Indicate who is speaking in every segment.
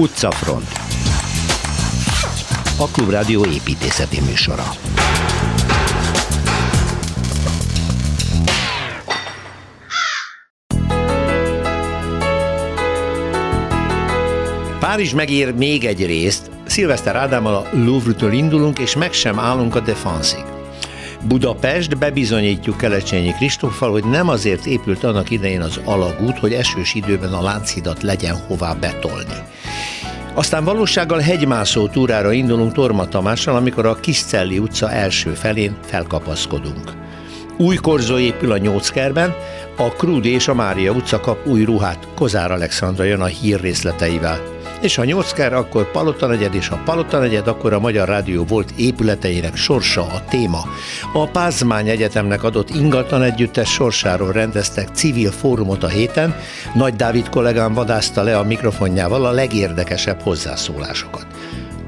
Speaker 1: Utcafront A Klubrádió építészeti műsora Párizs megír még egy részt, Szilveszter Ádámmal a Louvre-től indulunk, és meg sem állunk a Defensig. Budapest bebizonyítjuk Kelecsényi Kristóffal, hogy nem azért épült annak idején az alagút, hogy esős időben a Lánchidat legyen hová betolni. Aztán valósággal hegymászó túrára indulunk Torma Tamással, amikor a Kiscelli utca első felén felkapaszkodunk. Új korzó épül a Nyóckerben, a Krúdi és a Mária utca kap új ruhát, Kozár Alexandra jön a hír részleteivel és a Nyolcker akkor Palota negyed, és a Palota negyed akkor a Magyar Rádió volt épületeinek sorsa a téma. A Pázmány Egyetemnek adott ingatlan együttes sorsáról rendeztek civil fórumot a héten, Nagy Dávid kollégám vadászta le a mikrofonjával a legérdekesebb hozzászólásokat.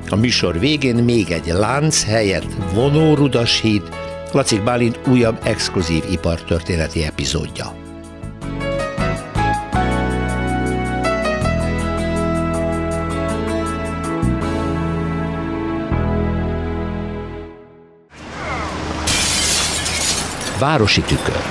Speaker 1: A műsor végén még egy lánc helyett vonórudas híd, Lacik Bálint újabb exkluzív ipartörténeti epizódja. Városi tükör.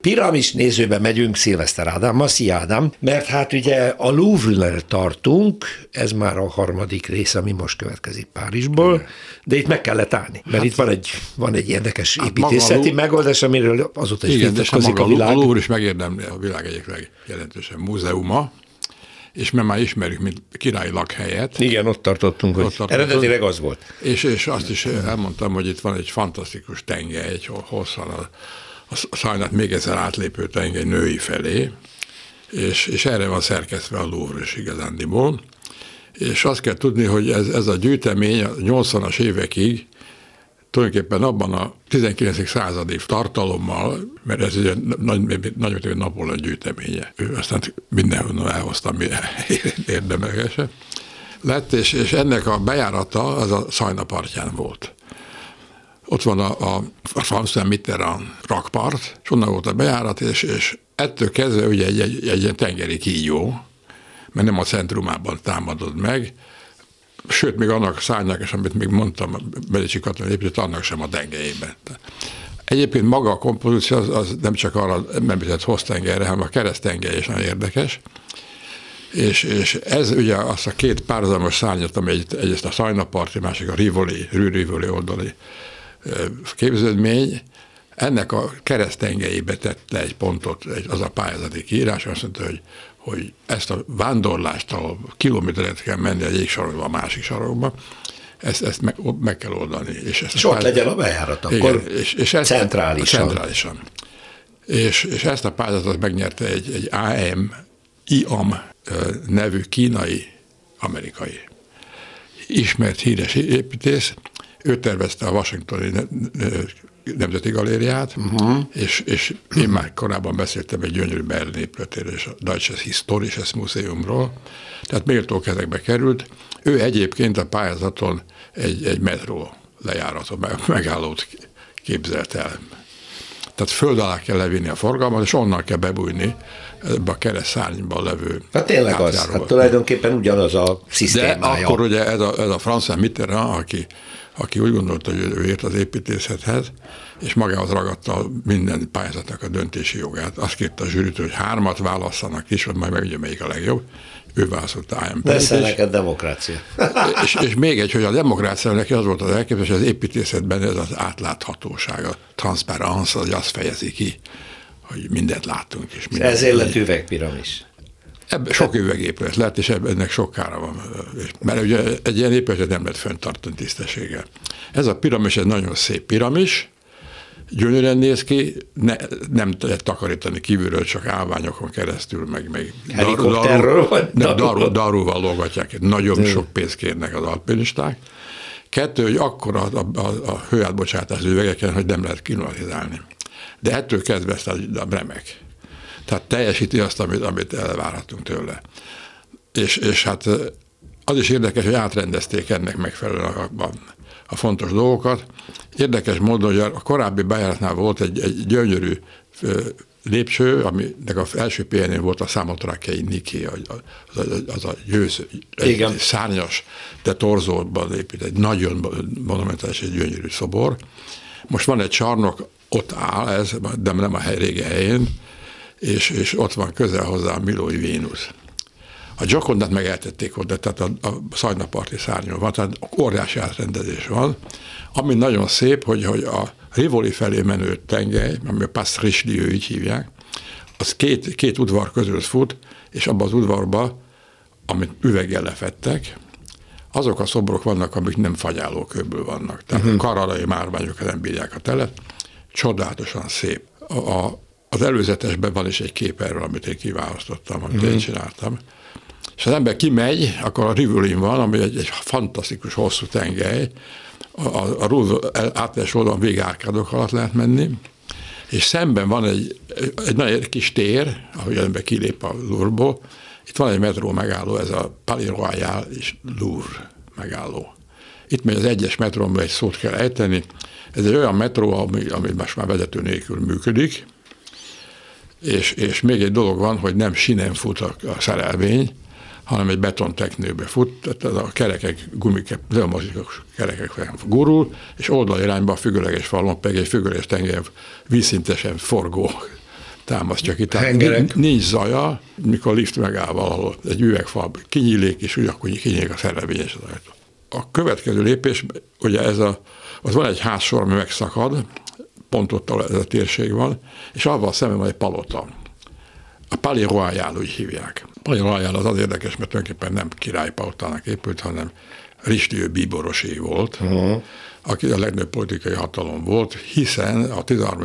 Speaker 1: Piramis nézőbe megyünk Szilveszter Ádámmal, szia Ádám, mert hát ugye a Louvre-nel tartunk, ez már a harmadik rész, ami most következik Párizsból, de itt meg kellett állni, mert hát, itt van egy, van egy érdekes hát építészeti megoldás, amiről azóta is
Speaker 2: igen, a világ. A Louvre is megérdemli a világ egyik legjelentősebb múzeuma, és mert már ismerjük, mint királyi lakhelyet.
Speaker 1: Igen, ott tartottunk, hogy ott tartottunk. eredetileg az volt.
Speaker 2: És, és azt is elmondtam, hogy itt van egy fantasztikus tengely, egy hosszan a, a szajnát még egyszer átlépő tengely női felé, és, és erre van szerkesztve a Louvre is igazándiból. És azt kell tudni, hogy ez, ez a gyűjtemény a 80-as évekig tulajdonképpen abban a 19. századi tartalommal, mert ez egy nagy, nagy, Napóleon gyűjteménye. Ő aztán mindenhonnan elhozta, ami érdemegese lett, és, és ennek a bejárata az a Szajna partján volt. Ott van a, a, a François Mitterrand rakpart, és onnan volt a bejárat, és, és ettől kezdve ugye egy, egy, egy, egy tengeri kígyó, mert nem a centrumában támadod meg, sőt, még annak szárnyak, és amit még mondtam, Belicsi Katalin épített, annak sem a tengelyében. Egyébként maga a kompozíció az, az nem csak arra említett hoztengerre, hanem a keresztengely is nagyon érdekes. És, és ez ugye azt a két párhuzamos szárnyat, ami egy, egyrészt a Szajnaparti, másik a Rivoli, Rű Rivoli oldali képződmény, ennek a keresztengelyébe tette egy pontot az a pályázati kiírás, azt mondta, hogy hogy ezt a vándorlást, ahol kilométeret kell menni egyik sarokba a másik sarokba, ezt, ezt meg, meg kell oldani.
Speaker 1: És, ezt és ott legyen a bejárat, akkor igen, és, és ezt, centrálisan.
Speaker 2: centrálisan. És, és ezt a pályázatot megnyerte egy, egy AM, IAM nevű kínai, amerikai ismert híres építész, ő tervezte a Washingtoni Nemzeti Galériát, uh-huh. és, és én már korábban beszéltem egy gyönyörű Berlin épületéről és a Deutsches Historisches Museumról, tehát méltó kezekbe került. Ő egyébként a pályázaton egy, egy metró lejáratot, megállót képzelt el. Tehát föld alá kell levinni a forgalmat, és onnan kell bebújni ebbe a keres szárnyban levő
Speaker 1: Hát tényleg az, hát tulajdonképpen ugyanaz a szisztémája.
Speaker 2: De akkor ugye ez a, ez a François Mitterrand, aki aki úgy gondolta, hogy ő ért az építészethez, és magához ragadta minden pályázatnak a döntési jogát. Azt kérte a zsűrit, hogy hármat válasszanak is, majd megügye melyik a legjobb. Ő választotta AMP-t.
Speaker 1: Persze neked demokrácia.
Speaker 2: és, és, még egy, hogy a demokrácia neki az volt az elképzelés, hogy az építészetben ez az átláthatóság, a transparence, az azt fejezi ki, hogy mindent látunk. És mindent
Speaker 1: Ezért lett üvegpiramis.
Speaker 2: Ebben sok üvegépület lett, és ennek sok kára van. Mert ugye egy ilyen épületet nem lehet fenntartani tisztességgel. Ez a piramis egy nagyon szép piramis, gyönyörűen néz ki, ne, nem lehet takarítani kívülről, csak állványokon keresztül, meg, meg
Speaker 1: Helikopterről
Speaker 2: daru, darúval lógatják, nagyon sok pénzt kérnek az alpinisták. Kettő, hogy akkor a, a, a, a hőátbocsátás üvegeken, hogy nem lehet klimatizálni. De ettől kezdve ezt a, a remek. Tehát teljesíti azt, amit, amit elvárhatunk tőle. És, és hát az is érdekes, hogy átrendezték ennek megfelelően a, a, a fontos dolgokat. Érdekes módon, hogy a korábbi bejáratnál volt egy, egy gyönyörű lépcső, aminek az első példány volt a számotrakei Niki, az a, az a győző, egy szárnyas, de torzóban épít, egy nagyon monumentális, egy gyönyörű szobor. Most van egy csarnok, ott áll ez, de nem a hely régi helyén, és, és ott van közel hozzá a Milói Vénusz. A Giacondát meg eltették oda, tehát a, a szajnaparti szárnyon van, tehát óriási átrendezés van, ami nagyon szép, hogy, hogy a Rivoli felé menő tengely, ami a Pass Richelieu így hívják, az két, két udvar közül fut, és abban az udvarban, amit üveggel lefettek, azok a szobrok vannak, amik nem fagyálókőből vannak. Tehát uh-huh. kararai márványok nem bírják a telet. Csodálatosan szép. A, a, az előzetesben van is egy kép erről, amit én kiválasztottam, amit uh-huh. én csináltam. És az ember kimegy, akkor a Rivulin van, ami egy, egy fantasztikus hosszú tengely, a, a Rúz átves oldalon végárkádok alatt lehet menni, és szemben van egy, egy nagy kis tér, ahogy az ember kilép a Louvre-ból, itt van egy metró megálló, ez a Palais Royal és Louvre megálló. Itt megy az egyes metrómban egy szót kell ejteni. Ez egy olyan metró, ami, ami most már vezető nélkül működik, és, és még egy dolog van, hogy nem sinen fut a, a szerelvény, hanem egy betonteknőbe fut, tehát a kerekek, gumikep, pneumatikus kerekek gurul, és oldalirányba a függőleges falon pedig egy függőleges tenger vízszintesen forgó támasztja ki. Tehát nincs zaja, mikor a lift megáll valahol, egy üvegfal kinyílik, és úgy akkor kinyílik a szerelvényes az ajtó. A következő lépés, ugye ez a, az van egy házsor, ami megszakad, pont ott, ez a térség van, és avval szemben van egy palota. A Palais Royal úgy hívják. Palais Royal az az érdekes, mert tulajdonképpen nem királypalotának épült, hanem Richelieu bíborosé volt, uh-huh. aki a legnagyobb politikai hatalom volt, hiszen a 13.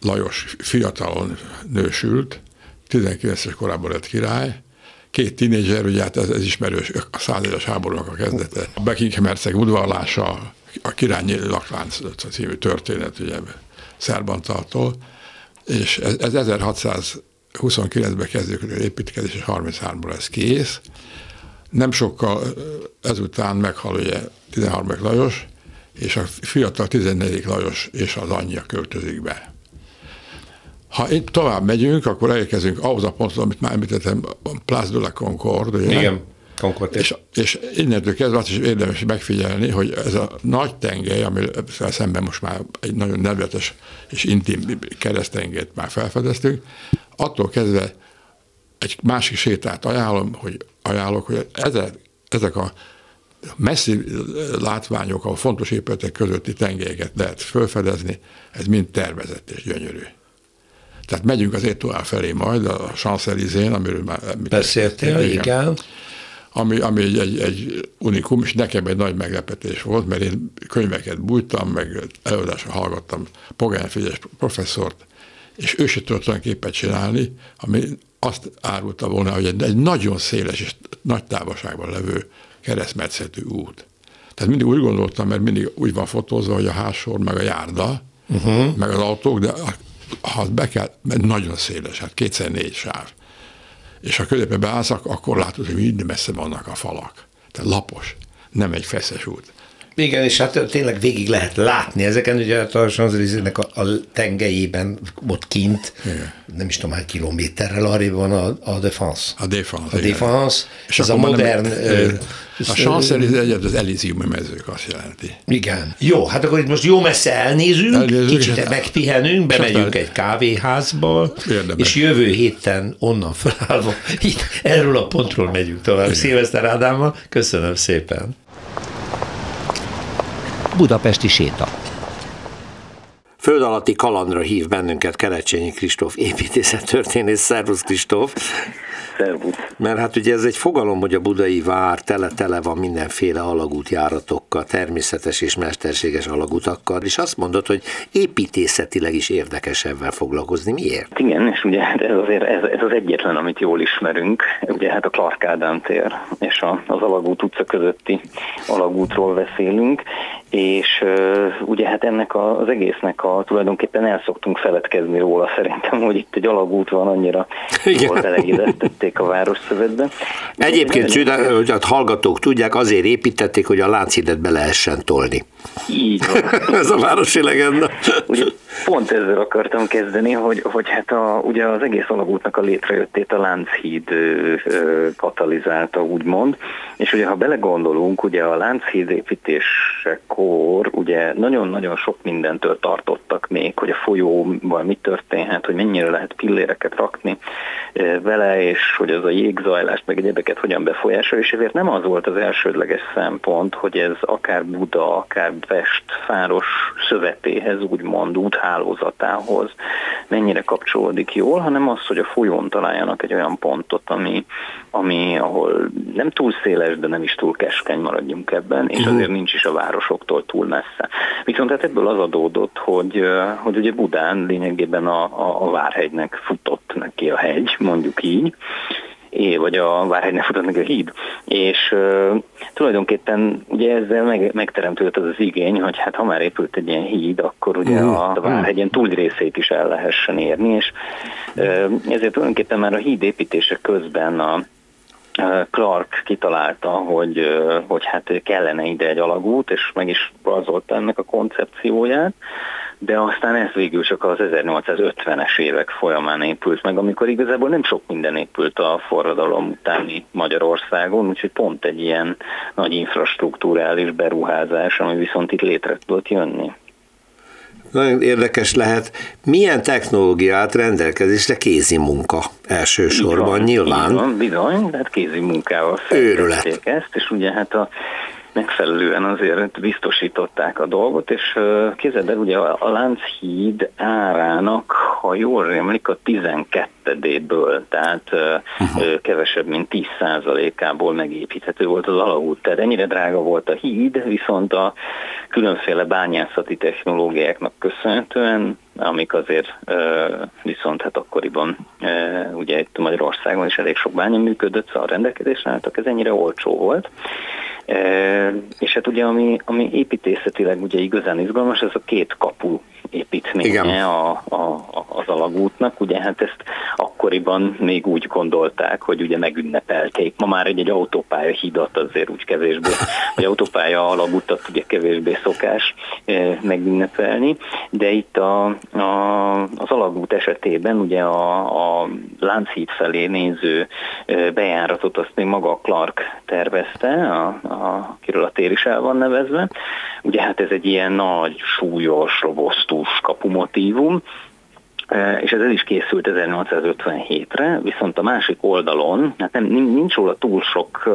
Speaker 2: Lajos fiatalon nősült, 19-es korában lett király, két tinédzser, ugye hát ez, ez ismerős, a százéves háborúnak a kezdete. A Buckingham herceg udvarlása, a királyi laklánc című történet, ugye Szerbantaltól, és ez, ez 1629-ben kezdődik építkezés, és 33-ban lesz kész. Nem sokkal ezután meghal ugye 13. Lajos, és a fiatal 14. Lajos és az anyja költözik be. Ha itt tovább megyünk, akkor elérkezünk ahhoz a pontra, amit már említettem, Place de la Concorde.
Speaker 3: Ugye? Igen. Concord.
Speaker 2: És, és innentől kezdve azt is érdemes megfigyelni, hogy ez a nagy tengely, amivel szemben most már egy nagyon nevetes és intim keresztengelyt már felfedeztünk, attól kezdve egy másik sétát ajánlom, hogy ajánlok, hogy ezek, ezek a messzi látványok, a fontos épületek közötti tengelyeket lehet felfedezni, ez mind tervezett és gyönyörű. Tehát megyünk az Étoile felé majd, a Champs-Élysées-n, amiről már...
Speaker 3: Beszéltél, igen. igen.
Speaker 2: Ami, ami egy, egy, egy unikum, és nekem egy nagy meglepetés volt, mert én könyveket bújtam, meg előadásra hallgattam Pogány Frigyes professzort, és ő se tudott olyan képet csinálni, ami azt árulta volna, hogy egy, egy nagyon széles és nagy távolságban levő keresztmetszetű út. Tehát mindig úgy gondoltam, mert mindig úgy van fotózva, hogy a házsor, meg a járda, uh-huh. meg az autók, de ha be kell, mert nagyon széles, hát kétszer négy sáv. És ha középe beállsz, akkor látod, hogy minden messze vannak a falak. Tehát lapos, nem egy feszes út.
Speaker 3: Igen, és hát tényleg végig lehet látni ezeken, ugye hát a Champs-Élysées-nek a, a tengelyében, ott kint, igen. nem is tudom hány kilométerrel arrébb van a, a Défense.
Speaker 2: A Défense,
Speaker 3: A Défense, és ez a modern... Nem,
Speaker 2: a Champs-Élysées egyet az Elysium mezők azt jelenti.
Speaker 3: Igen. Jó, hát akkor itt most jó messze elnézünk, elnézünk kicsit megpihenünk, bemegyünk egy kávéházba, Érdemes. és jövő héten onnan felállva itt erről a pontról megyünk tovább. Szilveszter Ádámmal, köszönöm szépen.
Speaker 1: Budapesti séta.
Speaker 3: Föld alatti kalandra hív bennünket Kerecsényi Kristóf, építészettörténész. Szervusz Kristóf!
Speaker 4: Szervusz!
Speaker 3: Mert hát ugye ez egy fogalom, hogy a budai vár tele-tele van mindenféle alagútjáratokkal, természetes és mesterséges alagutakkal, és azt mondod, hogy építészetileg is érdekes ebben foglalkozni. Miért?
Speaker 4: Igen, és ugye ez, azért, ez, ez az egyetlen, amit jól ismerünk, ugye hát a Clark Ádám tér és a, az Alagút utca közötti alagútról beszélünk, és ugye hát ennek a, az egésznek a tulajdonképpen el szoktunk feledkezni róla szerintem, hogy itt egy alagút van, annyira jól belegideztették a városszövetbe.
Speaker 3: Egyébként, hogy a hallgatók tudják, azért építették, hogy a láncidet be lehessen tolni.
Speaker 4: Így van.
Speaker 3: Ez a városi legenda.
Speaker 4: Ugye, pont ezzel akartam kezdeni, hogy, hogy hát a, ugye az egész alagútnak a létrejöttét a Lánchíd ö, ö, katalizálta, úgymond, és ugye ha belegondolunk, ugye a Lánchíd építésekor ugye nagyon-nagyon sok mindentől tartottak még, hogy a folyóval mi történhet, hogy mennyire lehet pilléreket rakni vele, és hogy az a jégzajlást, meg egyebeket hogyan befolyásolja, és ezért nem az volt az elsődleges szempont, hogy ez akár Buda, akár Pest fáros szövetéhez, úgymond úthálózatához mennyire kapcsolódik jól, hanem az, hogy a folyón találjanak egy olyan pontot, ami, ami ahol nem túl széles, de nem is túl keskeny maradjunk ebben, és mhm. azért nincs is a városoktól túl messze. Viszont hát ebből az adódott, hogy, hogy ugye Budán lényegében a, a, a Várhegynek futott neki a hegy, mondjuk így, vagy a Várhegynek futott a híd. És uh, tulajdonképpen ugye ezzel meg, megteremtődött az az igény, hogy hát ha már épült egy ilyen híd, akkor ugye a, a Várhegyen túl részét is el lehessen érni, és uh, ezért tulajdonképpen már a híd építése közben a Clark kitalálta, hogy, hogy hát kellene ide egy alagút, és meg is rajzolta ennek a koncepcióját, de aztán ez végül csak az 1850-es évek folyamán épült meg, amikor igazából nem sok minden épült a forradalom utáni Magyarországon, úgyhogy pont egy ilyen nagy infrastruktúrális beruházás, ami viszont itt létre tudott jönni.
Speaker 3: Nagyon érdekes lehet, milyen technológiát rendelkezésre kézi munka elsősorban van, nyilván.
Speaker 4: Van, bizony, hát kézi munkával Őrület. ezt, és ugye hát a megfelelően azért biztosították a dolgot, és képzeld el, ugye a Lánchíd árának, ha jól rémlik, a 12-ből, tehát uh-huh. kevesebb, mint 10%-ából megépíthető volt az alagút. Tehát ennyire drága volt a híd, viszont a különféle bányászati technológiáknak köszönhetően amik azért viszont hát akkoriban ugye itt Magyarországon is elég sok bánya működött, szóval a rendelkezésre álltak, ez ennyire olcsó volt. És hát ugye ami, ami építészetileg ugye igazán izgalmas, ez a két kapu építménye a, a, az alagútnak. Ugye hát ezt akkoriban még úgy gondolták, hogy ugye megünnepelték. Ma már egy, egy autópálya hidat azért úgy kevésbé, vagy autópálya alagútat ugye kevésbé szokás e, megünnepelni, de itt a, a, az alagút esetében ugye a, a Lánchíd felé néző e, bejáratot azt még maga Clark tervezte, a, a, akiről a tér is el van nevezve. Ugye hát ez egy ilyen nagy, súlyos, robosztú Krisztus kapumotívum, e, és ez el is készült 1857-re, viszont a másik oldalon, hát nem, nincs róla túl sok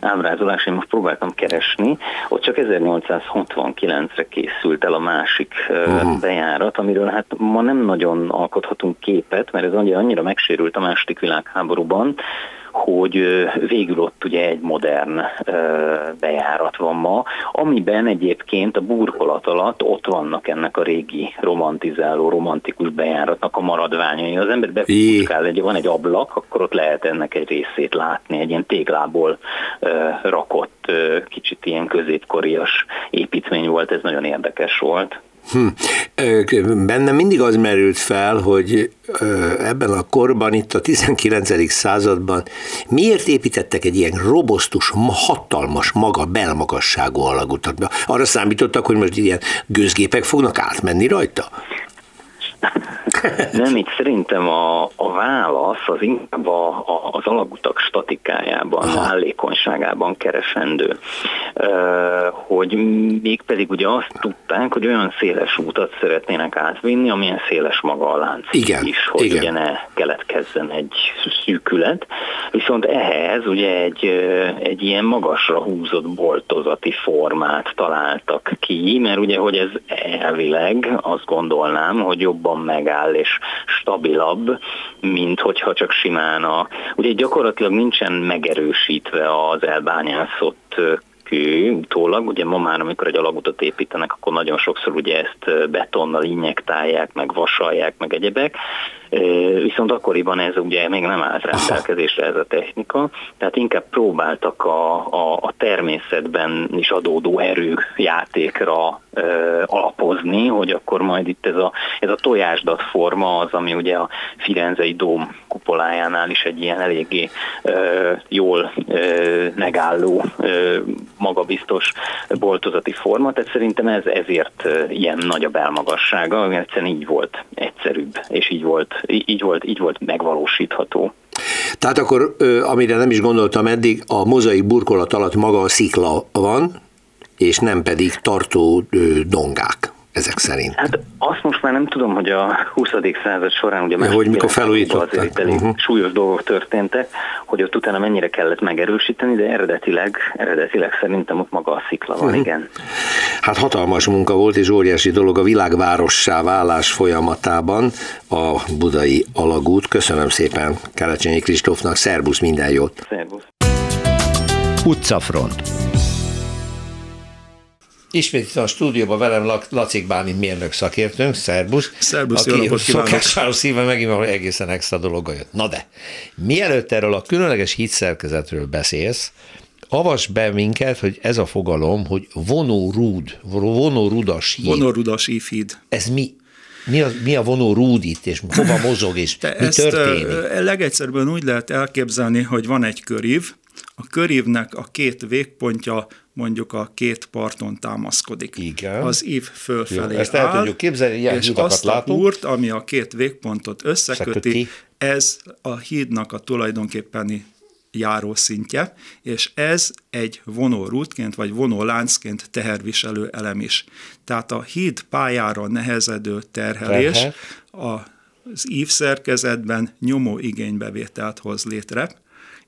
Speaker 4: ábrázolás, én most próbáltam keresni, ott csak 1869-re készült el a másik uh-huh. bejárat, amiről hát ma nem nagyon alkothatunk képet, mert ez annyira megsérült a második világháborúban, hogy végül ott ugye egy modern bejárat van ma, amiben egyébként a burkolat alatt ott vannak ennek a régi romantizáló, romantikus bejáratnak a maradványai. Az ember befutkál, egy, van egy ablak, akkor ott lehet ennek egy részét látni, egy ilyen téglából rakott, kicsit ilyen középkorias építmény volt, ez nagyon érdekes volt. Hm.
Speaker 3: Bennem mindig az merült fel, hogy ebben a korban, itt a 19. században miért építettek egy ilyen robosztus, hatalmas, maga belmagasságú alagutat? Arra számítottak, hogy most ilyen gőzgépek fognak átmenni rajta?
Speaker 4: Nem, itt szerintem a, a válasz az inkább a, a, az alagutak statikájában, Aha. állékonyságában keresendő. Uh, hogy mégpedig ugye azt tudták, hogy olyan széles útat szeretnének átvinni, amilyen széles maga a lánc igen, is, hogy igen. ugye ne keletkezzen egy szűkület. Viszont ehhez ugye egy, egy ilyen magasra húzott boltozati formát találtak ki, mert ugye, hogy ez elvileg azt gondolnám, hogy jobban megáll és stabilabb, mint hogyha csak simán a... Ugye gyakorlatilag nincsen megerősítve az elbányászott kő utólag, ugye ma már, amikor egy alagutat építenek, akkor nagyon sokszor ugye ezt betonnal injektálják, meg vasalják, meg egyebek, viszont akkoriban ez ugye még nem állt rendelkezésre ez a technika, tehát inkább próbáltak a, a, a természetben is adódó erőjátékra alapozni, hogy akkor majd itt ez a, ez a tojásdat forma az, ami ugye a Firenzei dóm kupolájánál is egy ilyen eléggé jól megálló magabiztos boltozati forma, tehát szerintem ez ezért ilyen nagy a belmagassága, egyszerűen így volt egyszerűbb, és így volt, így volt, így volt megvalósítható.
Speaker 3: Tehát akkor, amire nem is gondoltam eddig, a mozaik burkolat alatt maga a szikla van, és nem pedig tartó dongák ezek szerint.
Speaker 4: Hát azt most már nem tudom, hogy a 20. század során ugye
Speaker 3: ja, hogy mikor felújították.
Speaker 4: Azért elég uh-huh. súlyos dolgok történtek, hogy ott utána mennyire kellett megerősíteni, de eredetileg, eredetileg szerintem ott maga a szikla van, uh-huh. igen.
Speaker 3: Hát hatalmas munka volt, és óriási dolog a világvárossá válás folyamatában a budai alagút. Köszönöm szépen Kelecsényi Kristófnak, szervusz, minden jót!
Speaker 4: Szervusz!
Speaker 1: Utcafront Ismét itt a stúdióban velem Lacik Bálint mérnök szakértőnk, szerbusz.
Speaker 5: Szerbusz, aki jó
Speaker 1: szokására szíve megint hogy egészen extra dologgal jött. Na de, mielőtt erről a különleges hitszerkezetről beszélsz, avas be minket, hogy ez a fogalom, hogy vonórúd, vonórudas híd.
Speaker 5: Vonórudas ifid.
Speaker 1: Ez mi? Mi a, mi a vonó rúd itt, és hova mozog, és Te mi ezt történik?
Speaker 5: Legegyszerűen úgy lehet elképzelni, hogy van egy körív, a körívnek a két végpontja mondjuk a két parton támaszkodik.
Speaker 1: Igen.
Speaker 5: Az ív fölfelé
Speaker 1: Jó, ezt el áll, tudjuk képzelni, ilyen
Speaker 5: és azt látunk. a úrt, ami a két végpontot összeköti, összeköti, ez a hídnak a tulajdonképpeni járószintje, és ez egy vonórútként vagy vonóláncként teherviselő elem is. Tehát a híd pályára nehezedő terhelés Terhet. az ív szerkezetben nyomó igénybevételt hoz létre,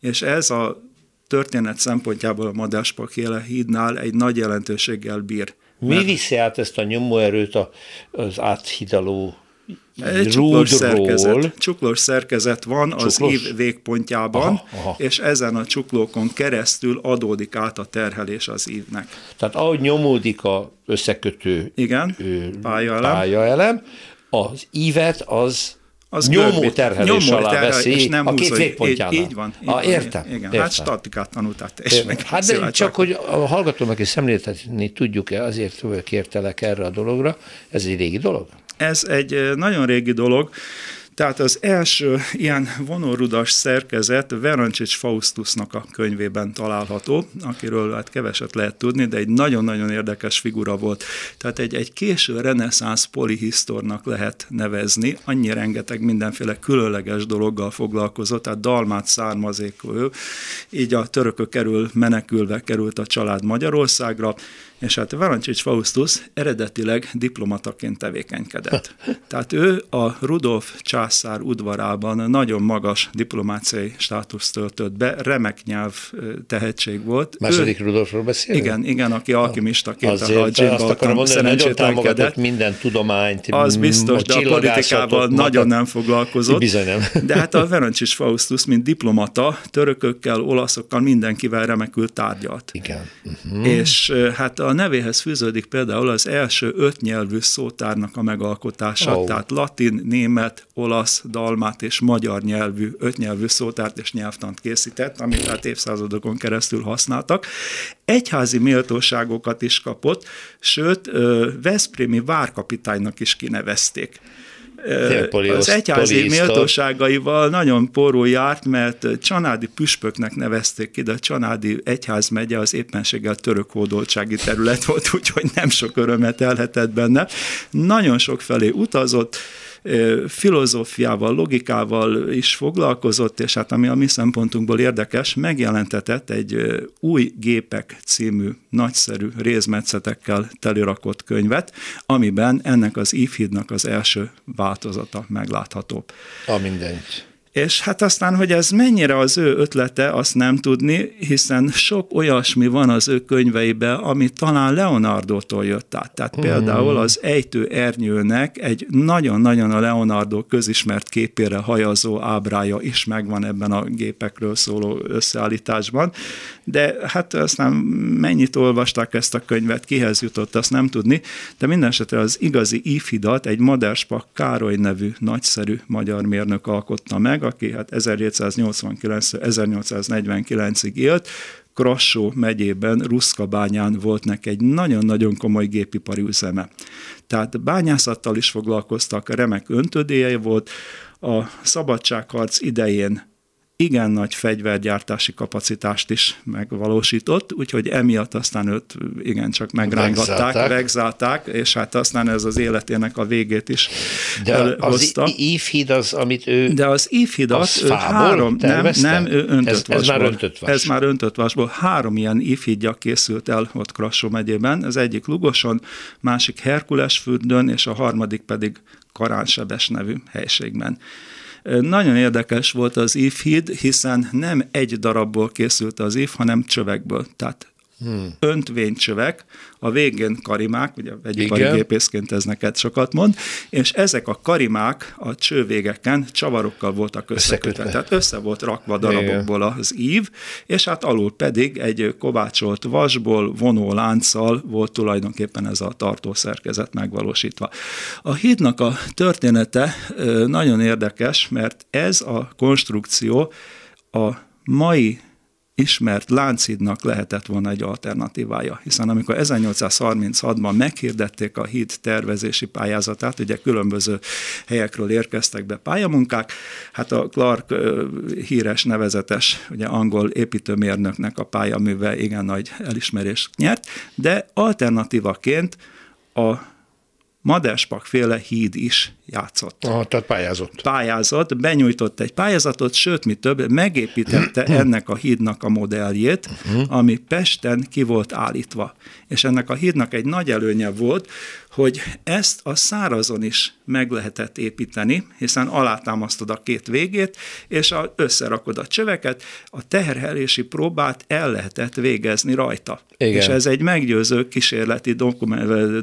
Speaker 5: és ez a történet szempontjából a Madáspakéle hídnál egy nagy jelentőséggel bír.
Speaker 1: Mi viszi át ezt a nyomóerőt az áthidaló
Speaker 5: egy csuklós szerkezet, csuklós szerkezet van csuklós? az ív végpontjában, aha, aha. és ezen a csuklókon keresztül adódik át a terhelés az ívnek.
Speaker 1: Tehát ahogy nyomódik a összekötő
Speaker 5: Igen,
Speaker 1: pályaelem, pályaelem, az ívet az az nyomó görbít, terhelés nyomó alá terhel, veszi és nem a két végpontjánál.
Speaker 5: Így, így van. Így
Speaker 1: ah, értem,
Speaker 5: igen,
Speaker 1: értem.
Speaker 5: Hát statikát tanultál te is meg.
Speaker 1: Hát de csak, hogy a hallgatónak is szemléltetni tudjuk-e, azért kértelek erre a dologra. Ez egy régi dolog?
Speaker 5: Ez egy nagyon régi dolog. Tehát az első ilyen vonórudas szerkezet Verancsics Faustusnak a könyvében található, akiről hát keveset lehet tudni, de egy nagyon-nagyon érdekes figura volt. Tehát egy, egy késő reneszánsz polihisztornak lehet nevezni, annyi rengeteg mindenféle különleges dologgal foglalkozott, tehát dalmát származékú ő, így a törökök kerül menekülve került a család Magyarországra, és hát Varancsics Faustus eredetileg diplomataként tevékenykedett. Tehát ő a Rudolf császár udvarában nagyon magas diplomáciai státuszt töltött be, remek nyelv tehetség volt.
Speaker 1: Második ő, Rudolfról beszélünk?
Speaker 5: Igen, igen, aki alkimistaként
Speaker 1: a Hajjinba támogatott minden tudományt,
Speaker 5: Az biztos, de a politikával nagyon nem foglalkozott.
Speaker 1: Bizony nem.
Speaker 5: De hát a Verancsics Faustus, mint diplomata, törökökkel, olaszokkal, mindenkivel remekül tárgyalt.
Speaker 1: Igen.
Speaker 5: Uh-huh. És hát a nevéhez fűződik például az első öt nyelvű szótárnak a megalkotása, oh. tehát latin, német, olasz, dalmát és magyar nyelvű, ötnyelvű szótárt és nyelvtant készített, amit hát évszázadokon keresztül használtak. Egyházi méltóságokat is kapott, sőt, Veszprémi várkapitánynak is kinevezték az egyházi méltóságaival nagyon poró járt, mert csanádi püspöknek nevezték ki, de a csanádi egyházmegye az éppenséggel török hódoltsági terület volt, úgyhogy nem sok örömet elhetett benne. Nagyon sok felé utazott, filozófiával, logikával is foglalkozott, és hát ami a mi szempontunkból érdekes, megjelentetett egy új gépek című nagyszerű rézmetszetekkel telirakott könyvet, amiben ennek az ifhidnak az első változata meglátható.
Speaker 1: A mindent.
Speaker 5: És hát aztán, hogy ez mennyire az ő ötlete, azt nem tudni, hiszen sok olyasmi van az ő könyveiben, ami talán Leonardo-tól jött át. Tehát hmm. például az Ejtő Ernyőnek egy nagyon-nagyon a Leonardo közismert képére hajazó ábrája is megvan ebben a gépekről szóló összeállításban, de hát aztán mennyit olvasták ezt a könyvet, kihez jutott, azt nem tudni, de minden esetre az igazi ífidat egy Maderspak Károly nevű nagyszerű magyar mérnök alkotta meg, aki hát 1789-1849-ig élt, Krassó megyében, Ruszkabányán volt neki egy nagyon-nagyon komoly gépipari üzeme. Tehát bányászattal is foglalkoztak, remek öntödéje volt, a szabadságharc idején igen nagy fegyvergyártási kapacitást is megvalósított, úgyhogy emiatt aztán őt igencsak megrángatták, vegzálták, és hát aztán ez az életének a végét is
Speaker 3: De hozta. az ívhíd az, amit ő...
Speaker 5: De az ívhidat az ő három, nem, nem, ő öntött ez,
Speaker 3: ez már öntött vas.
Speaker 5: Ez már öntött vasból. Három ilyen ívhídja készült el ott Krassó megyében, az egyik Lugoson, másik Herkulesfürdőn, és a harmadik pedig Karánsebes nevű helységben. Nagyon érdekes volt az ívhíd, hiszen nem egy darabból készült az ív, hanem csövekből. Tehát hmm. öntvénycsövek, a végén karimák, ugye vegyipari gépészként ez neked sokat mond, és ezek a karimák a csővégeken csavarokkal voltak összekötve, tehát össze volt rakva darabokból az ív, és hát alul pedig egy kovácsolt vasból, vonó lánccal volt tulajdonképpen ez a tartószerkezet megvalósítva. A hídnak a története nagyon érdekes, mert ez a konstrukció a mai ismert Lánchídnak lehetett volna egy alternatívája, hiszen amikor 1836-ban meghirdették a híd tervezési pályázatát, ugye különböző helyekről érkeztek be pályamunkák, hát a Clark híres, nevezetes, ugye angol építőmérnöknek a pályaműve igen nagy elismerést nyert, de alternatívaként a Maderspak féle híd is játszott.
Speaker 3: Aha, tehát pályázott.
Speaker 5: Pályázott, benyújtott egy pályázatot, sőt, mi több, megépítette ennek a hídnak a modelljét, uh-huh. ami Pesten ki volt állítva. És ennek a hídnak egy nagy előnye volt, hogy ezt a szárazon is meg lehetett építeni, hiszen alátámasztod a két végét, és a, összerakod a csöveket, a terhelési próbát el lehetett végezni rajta. Igen. És ez egy meggyőző kísérleti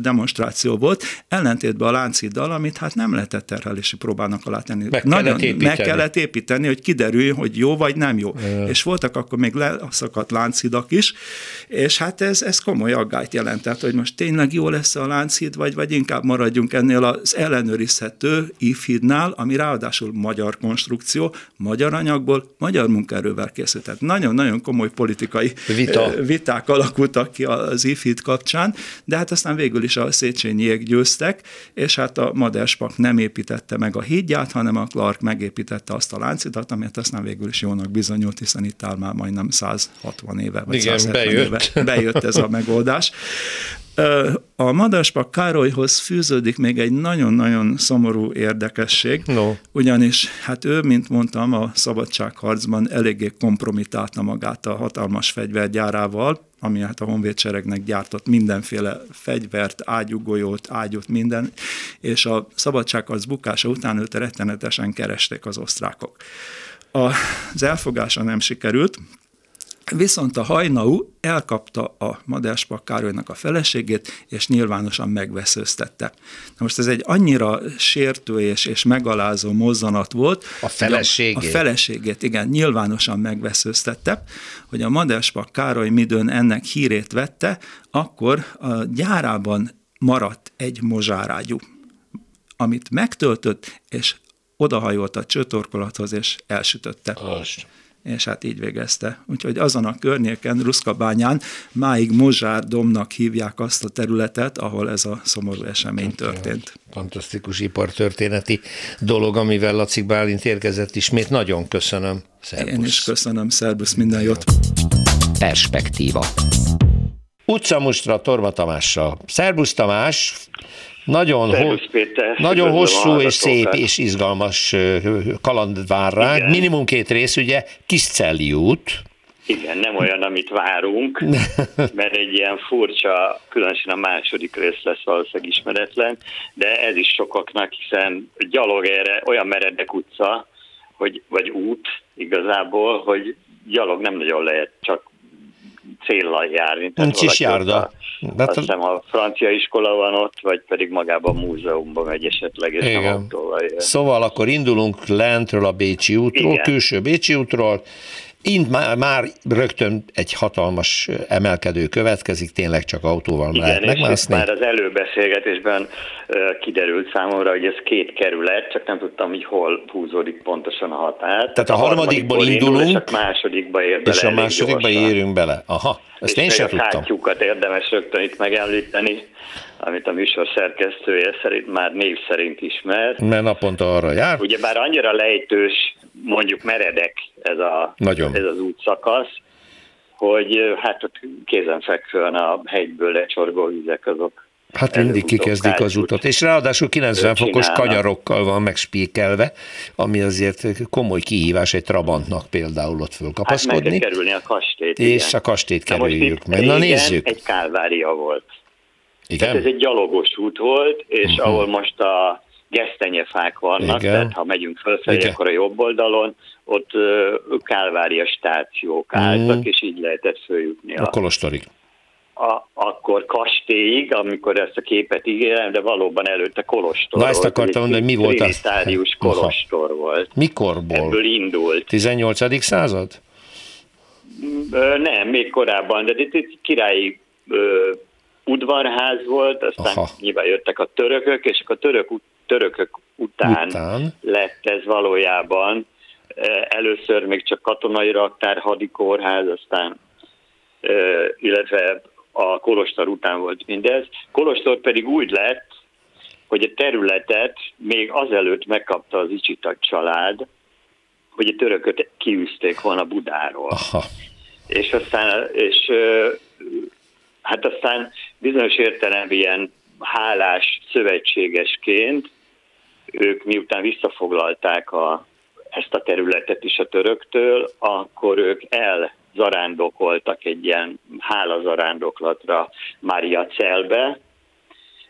Speaker 5: demonstráció volt, ellentétben a lánciddal, amit hát nem lehetett terhelési próbának alá tenni.
Speaker 3: Meg Nagyon, kellett építeni.
Speaker 5: Meg kellett építeni, hogy kiderüljön, hogy jó vagy nem jó. Igen. És voltak akkor még leszakadt láncidak is, és hát ez, ez komoly aggályt jelentett, hogy most tényleg jó lesz a láncid, vagy, vagy inkább maradjunk ennél az ellenőrizhető ifidnál, ami ráadásul magyar konstrukció, magyar anyagból, magyar munkaerővel készült. Tehát nagyon-nagyon komoly politikai Vita. viták alakultak ki az ifid kapcsán, de hát aztán végül is a Széchenyiek győztek, és hát a Maderspak nem építette meg a hídját, hanem a Clark megépítette azt a láncidat, amit aztán végül is jónak bizonyult, hiszen itt áll már majdnem 160 éve, vagy
Speaker 3: Igen, 170 bejött.
Speaker 5: éve bejött ez a megoldás. A Madarspak Károlyhoz fűződik még egy nagyon-nagyon szomorú érdekesség, no. ugyanis hát ő, mint mondtam, a szabadságharcban eléggé kompromitálta magát a hatalmas fegyvergyárával, ami hát a honvédseregnek gyártott mindenféle fegyvert, ágyugolyót, ágyút, minden, és a szabadságharc bukása után őt rettenetesen keresték az osztrákok. Az elfogása nem sikerült, Viszont a hajnau elkapta a Maderspak Károlynak a feleségét, és nyilvánosan megveszőztette. Na most ez egy annyira sértő és, és megalázó mozzanat volt.
Speaker 3: A feleségét?
Speaker 5: A, a feleségét, igen, nyilvánosan megveszőztette, hogy a Maderspak Károly midőn ennek hírét vette, akkor a gyárában maradt egy mozsárágyú, amit megtöltött, és odahajolt a csőtorkolathoz, és elsütötte. Most és hát így végezte. Úgyhogy azon a környéken, Ruszkabányán máig Mozsár domnak hívják azt a területet, ahol ez a szomorú esemény hát, történt.
Speaker 3: Fantasztikus ipartörténeti dolog, amivel Laci Bálint érkezett ismét. Nagyon köszönöm.
Speaker 5: Szerbusz. Én is köszönöm. Szerbusz, minden jót.
Speaker 1: Perspektíva. Utcamustra Torma Tamással. Szerbusz Tamás, nagyon, ho- Péter. nagyon hosszú és szép és izgalmas kaland vár rá. Minimum két rész, ugye, Kiszcelli út.
Speaker 6: Igen, nem olyan, amit várunk, mert egy ilyen furcsa, különösen a második rész lesz valószínűleg ismeretlen, de ez is sokaknak, hiszen gyalog erre olyan meredek utca, hogy, vagy út igazából, hogy gyalog nem nagyon lehet csak céllal járni.
Speaker 3: Nincs is járda. A,
Speaker 6: hát azt hiszem a francia iskola van ott, vagy pedig magában a múzeumban megy esetleg, és Igen. nem autóval jön.
Speaker 3: Szóval akkor indulunk lentről a Bécsi útról, Igen. külső Bécsi útról, Int már, már rögtön egy hatalmas emelkedő következik, tényleg csak autóval Igen, lehet megmászni.
Speaker 6: már az előbeszélgetésben kiderült számomra, hogy ez két kerület, csak nem tudtam, hogy hol húzódik pontosan a határ.
Speaker 3: Tehát a, a harmadikból, harmadikból indulunk, indul,
Speaker 6: és a másodikba ér bele.
Speaker 3: És a másodikba gyorsan. érünk bele. Aha, ezt és én sem tudtam.
Speaker 6: a érdemes rögtön itt megemlíteni, amit a műsor szerkesztője szerint már név szerint ismer.
Speaker 3: Mert naponta arra jár.
Speaker 6: Ugyebár annyira lejtős mondjuk meredek ez, a,
Speaker 1: Nagyon.
Speaker 6: ez az útszakasz, hogy hát ott kézenfekvően a hegyből lecsorgó vizek azok
Speaker 1: Hát mindig kikezdik az utat, és ráadásul 90 fokos kanyarokkal van megspékelve, ami azért komoly kihívás egy Trabantnak például ott fölkapaszkodni. Hát
Speaker 6: meg kerülni a kastélyt.
Speaker 1: És igen. a kastélyt kerüljük meg. Na nézzük.
Speaker 6: egy kálvária volt. Igen? Tehát ez egy gyalogos út volt, és uh-huh. ahol most a gesztenyefák vannak, Igen. tehát ha megyünk fölfelé, Igen. akkor a jobb oldalon, ott uh, kálvária stációk álltak, uh-huh. és így lehetett följutni.
Speaker 1: A, a Kolostorig
Speaker 6: a, akkor kastélyig, amikor ezt a képet ígérem, de valóban előtte kolostor
Speaker 1: Na ezt akartam mondani, hogy mi volt
Speaker 6: az? kolostor Aha. volt.
Speaker 1: Mikorból?
Speaker 6: Ebből indult.
Speaker 1: 18. század?
Speaker 6: Nem, még korábban, de itt királyi ö, udvarház volt, aztán Aha. nyilván jöttek a törökök, és a török, törökök után, után lett ez valójában. Először még csak katonai raktár, hadikórház, aztán illetve a Kolostor után volt mindez. Kolostor pedig úgy lett, hogy a területet még azelőtt megkapta az Icsitak család, hogy a törököt kiűzték volna Budáról. Aha. És aztán, és hát aztán bizonyos értelemben ilyen hálás szövetségesként ők miután visszafoglalták a, ezt a területet is a töröktől, akkor ők el zarándokoltak egy ilyen hálazarándoklatra Mária Celbe,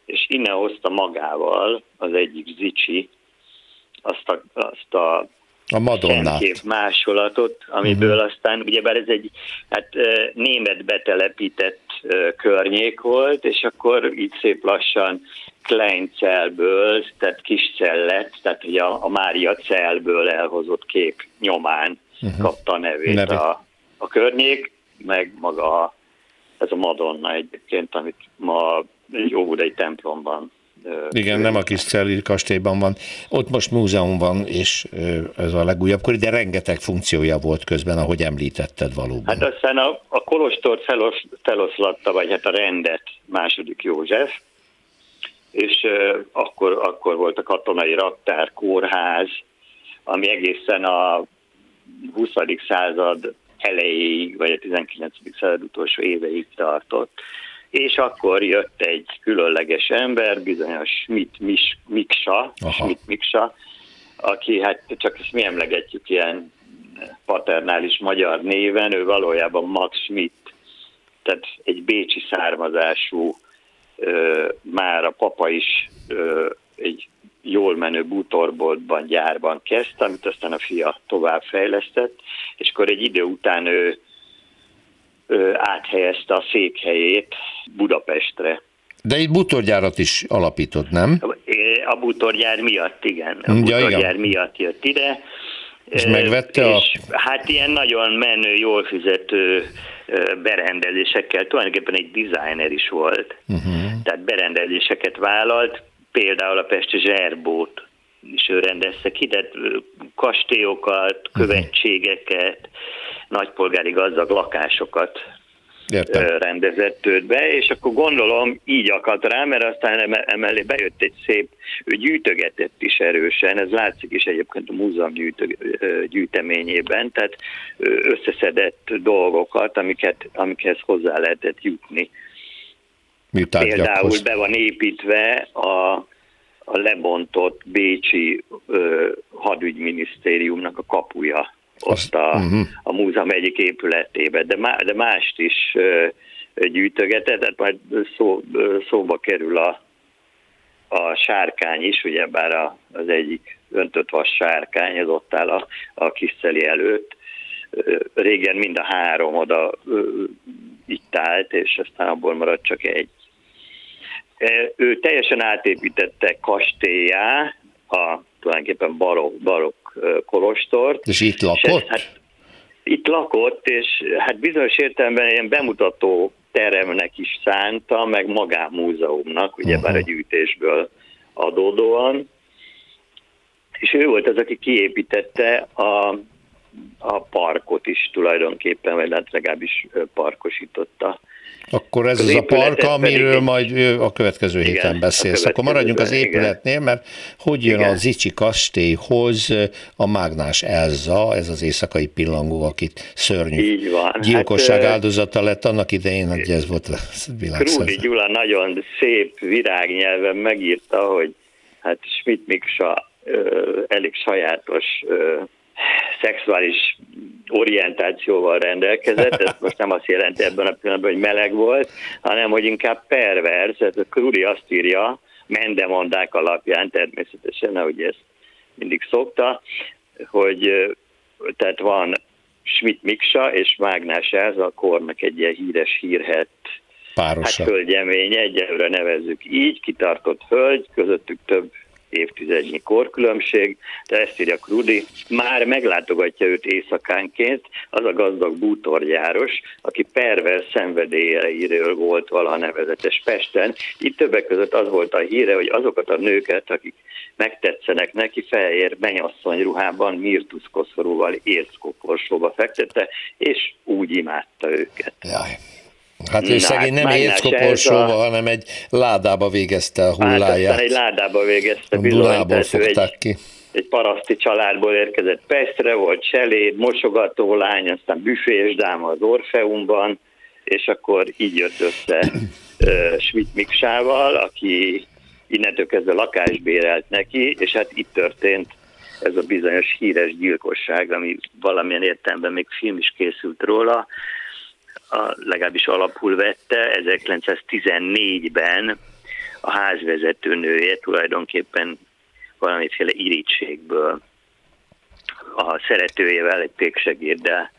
Speaker 6: és innen hozta magával az egyik Zicsi azt a, azt a
Speaker 1: a Madonnát.
Speaker 6: másolatot, amiből uh-huh. aztán, ugyebár ez egy hát, német betelepített környék volt, és akkor így szép lassan Klein celből, tehát kis cellet, tehát ugye a, a Mária celből elhozott kép nyomán uh-huh. kapta nevét Neve. a, a környék, meg maga ez a Madonna egyébként, amit ma egy óvodai templomban
Speaker 1: igen, nem a kis Celli kastélyban van. Ott most múzeum van, és ez a legújabb kor, de rengeteg funkciója volt közben, ahogy említetted valóban.
Speaker 6: Hát aztán a, a kolostort felos, feloszlatta, vagy hát a rendet második József, és uh, akkor, akkor volt a katonai raktár, kórház, ami egészen a 20. század elejéig, vagy a 19. század utolsó éveig tartott. És akkor jött egy különleges ember, bizonyos Schmidt Miksa, Schmidt Miksa, aki hát csak ezt mi emlegetjük ilyen paternális magyar néven, ő valójában Max Schmidt, tehát egy bécsi származású, már a papa is egy jól menő bútorboltban, gyárban kezdte, amit aztán a fia tovább fejlesztett, és akkor egy idő után ő áthelyezte a székhelyét Budapestre.
Speaker 1: De egy bútorgyárat is alapított, nem?
Speaker 6: A bútorgyár miatt, igen. A ja, bútorgyár igen. miatt jött ide.
Speaker 1: És megvette
Speaker 6: és a... Hát ilyen nagyon menő, jól fizető berendezésekkel, tulajdonképpen egy designer is volt. Uh-huh. Tehát berendezéseket vállalt, például a Pesti Zserbót is ő rendezte ki, de kastélyokat, mhm. követségeket, nagypolgári gazdag lakásokat Értem. rendezett őt be, és akkor gondolom így akadt rá, mert aztán emellé bejött egy szép, ő gyűjtögetett is erősen, ez látszik is egyébként a múzeum gyűjteményében, tehát összeszedett dolgokat, amiket, amikhez hozzá lehetett jutni. Például be van építve a, a lebontott Bécsi ö, hadügyminisztériumnak a kapuja ott a, uh-huh. a múzeum egyik épületébe, de, má, de mást is ö, gyűjtögetett, tehát majd szó, szóba kerül a, a sárkány is, ugyebár a, az egyik öntött vas sárkány, ez ott áll a, a Kiszeli előtt. Régen mind a három oda itt állt, és aztán abból maradt csak egy. Ő teljesen átépítette kastélyá a tulajdonképpen barok, barok kolostort.
Speaker 1: És itt lakott? És hát,
Speaker 6: itt lakott, és hát bizonyos értelemben ilyen bemutató teremnek is szánta, meg magánmúzeumnak, ugye uh-huh. a gyűjtésből adódóan. És ő volt az, aki kiépítette a, a parkot is tulajdonképpen, vagy hát legalábbis parkosította
Speaker 1: Akkor ez az, az a park, amiről pedig... majd a következő igen, héten beszélsz. Akkor maradjunk az épületnél, igen. mert hogy jön igen. a Zicsi kastélyhoz a Mágnás Elza, ez az éjszakai pillangó, akit szörnyű Így van. gyilkosság hát, áldozata lett annak idején, hogy ez volt a világszerző.
Speaker 6: Krúdi Gyula nagyon szép virágnyelven megírta, hogy hát Schmidt Miksa elég sajátos szexuális orientációval rendelkezett, ez most nem azt jelenti ebben a pillanatban, hogy meleg volt, hanem hogy inkább pervers, ez a Kruli azt írja, mendemondák alapján természetesen, ahogy ezt mindig szokta, hogy tehát van Schmidt Miksa és Mágnás ez a kornak egy ilyen híres hírhet Párosa. Hát hölgyemény, egyelőre nevezzük így, kitartott hölgy, közöttük több évtizednyi korkülönbség, de ezt írja Krudi, már meglátogatja őt éjszakánként az a gazdag bútorgyáros, aki pervers szenvedélyeiről volt valaha nevezetes Pesten. Itt többek között az volt a híre, hogy azokat a nőket, akik megtetszenek neki, fehér menyasszony ruhában Mirtus koszorúval érszkoporsóba fektette, és úgy imádta őket.
Speaker 1: Jaj. Hát ő szegény nem érckoporsóval, a... hanem egy ládába végezte a hulláját. Hát
Speaker 6: egy ládába végezte,
Speaker 1: bizony. fogták egy, ki.
Speaker 6: Egy paraszti családból érkezett Pestre, volt cseléd, mosogató lány, aztán büfésdáma az Orfeumban, és akkor így jött össze uh, Schmidt Miksával, aki innentől kezdve lakást bérelt neki, és hát itt történt ez a bizonyos híres gyilkosság, ami valamilyen értelemben még film is készült róla, a, legalábbis alapul vette 1914-ben a házvezető nője tulajdonképpen valamiféle irítségből a szeretőjével egy péksegéddel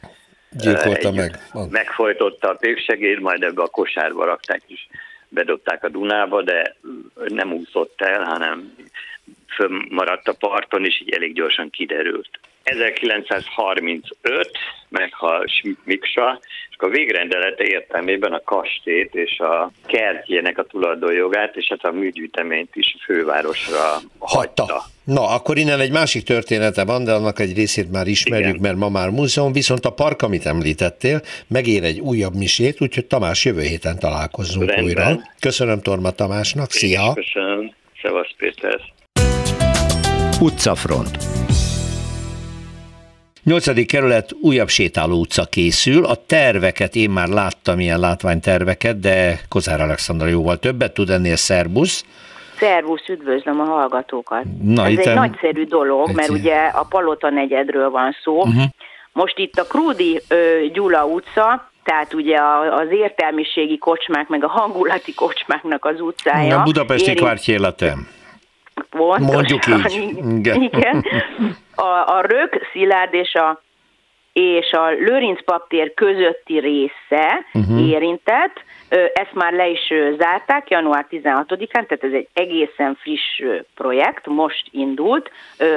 Speaker 1: gyilkolta meg.
Speaker 6: Megfojtotta a péksegéd, majd ebbe a kosárba rakták és bedobták a Dunába, de nem úszott el, hanem fönnmaradt a parton, és így elég gyorsan kiderült. 1935 meghal Schmidt Miksa, és a végrendelete értelmében a kastét és a kertjének a tulajdonjogát, és hát a műgyűjteményt is fővárosra hagyta. hagyta.
Speaker 1: Na, akkor innen egy másik története van, de annak egy részét már ismerjük, Igen. mert ma már múzeum, viszont a park, amit említettél, megér egy újabb misét, úgyhogy Tamás jövő héten találkozunk Rendben. újra. Köszönöm Torma Tamásnak, szia!
Speaker 6: Köszönöm, Szevasz Péter!
Speaker 1: Utcafront. 8. kerület újabb sétáló utca készül. A terveket, én már láttam ilyen látványterveket, de Kozár Alexandra jóval többet tud ennél szerbusz.
Speaker 7: Szervusz, üdvözlöm a hallgatókat. Na, Ez egy nagyszerű dolog, mert ugye a Palota negyedről van szó. Uh-huh. Most itt a Krúdi ö, Gyula utca, tehát ugye az értelmiségi kocsmák, meg a hangulati kocsmáknak az utcája.
Speaker 1: A budapesti érint... Mondjuk így.
Speaker 7: Igen. A, a Rök, Szilárd és a és a Lőrinc paptér közötti része uh-huh. érintett, ezt már le is zárták január 16-án, tehát ez egy egészen friss projekt, most indult,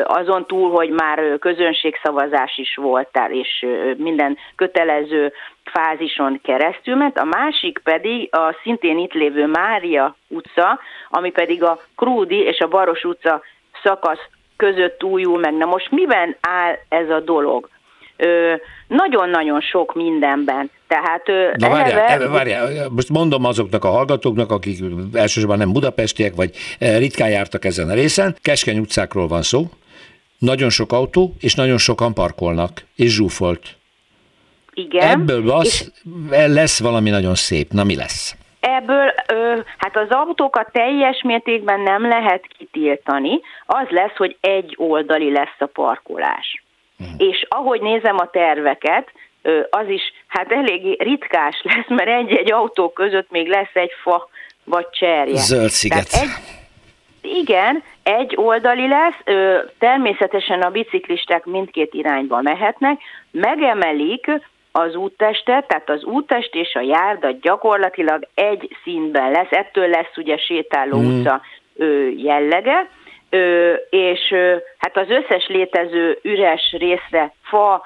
Speaker 7: azon túl, hogy már közönségszavazás is volt, és minden kötelező fázison keresztül ment, a másik pedig a szintén itt lévő Mária utca, ami pedig a Krúdi és a Baros utca szakasz között újul meg. Na most miben áll ez a dolog? nagyon-nagyon sok mindenben. Tehát
Speaker 1: Na eleve... várjál, várjál, most mondom azoknak a hallgatóknak, akik elsősorban nem budapestiek, vagy ritkán jártak ezen a részen, Keskeny utcákról van szó, nagyon sok autó, és nagyon sokan parkolnak, és zsúfolt.
Speaker 7: Igen.
Speaker 1: Ebből az, és... lesz valami nagyon szép. Na mi lesz?
Speaker 7: Ebből, ö, hát az autókat teljes mértékben nem lehet kitiltani. Az lesz, hogy egy oldali lesz a parkolás. Hmm. És ahogy nézem a terveket, az is hát eléggé ritkás lesz, mert egy-egy autó között még lesz egy fa vagy cserje.
Speaker 1: Zöld sziget. egy,
Speaker 7: igen, egy oldali lesz, természetesen a biciklisták mindkét irányba mehetnek, megemelik az úttestet, tehát az úttest és a járda gyakorlatilag egy színben lesz, ettől lesz ugye sétáló hmm. utca jellege, és hát az összes létező üres részre fa,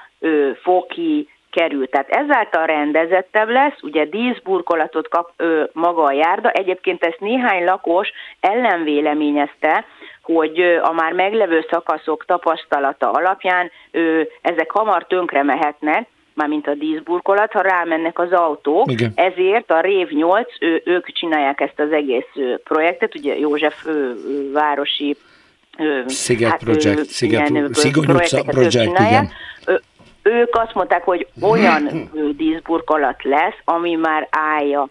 Speaker 7: foki kerül. Tehát ezáltal rendezettebb lesz, ugye díszburkolatot kap ö, maga a járda. Egyébként ezt néhány lakos ellenvéleményezte, hogy ö, a már meglevő szakaszok tapasztalata alapján ö, ezek hamar tönkre mehetnek, mármint a díszburkolat, ha rámennek az autók. Igen. Ezért a Rév 8, ő, ők csinálják ezt az egész projektet, ugye József ő, városi
Speaker 1: Sziget hát, Project, Sziget, Szigony utca Project, igen.
Speaker 7: Ők azt mondták, hogy olyan díszburkolat lesz, ami már állja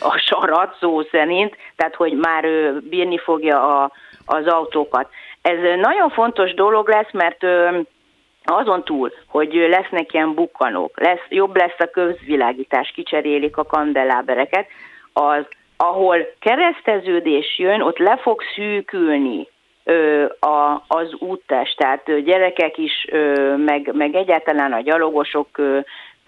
Speaker 7: a sarat szó szerint, tehát hogy már bírni fogja a, az autókat. Ez nagyon fontos dolog lesz, mert azon túl, hogy lesznek ilyen bukkanók, lesz, jobb lesz a közvilágítás, kicserélik a kandelábereket, az, ahol kereszteződés jön, ott le fog szűkülni ö, a, az úttest, tehát gyerekek is, ö, meg, meg egyáltalán a gyalogosok ö,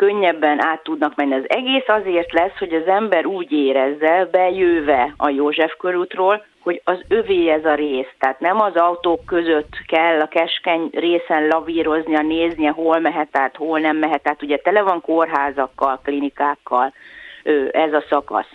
Speaker 7: könnyebben át tudnak menni. Az egész azért lesz, hogy az ember úgy érezze, bejöve a József körútról, hogy az övé ez a rész. Tehát nem az autók között kell a keskeny részen lavíroznia, néznie, hol mehet át, hol nem mehet át. Ugye tele van kórházakkal, klinikákkal ez a szakasz.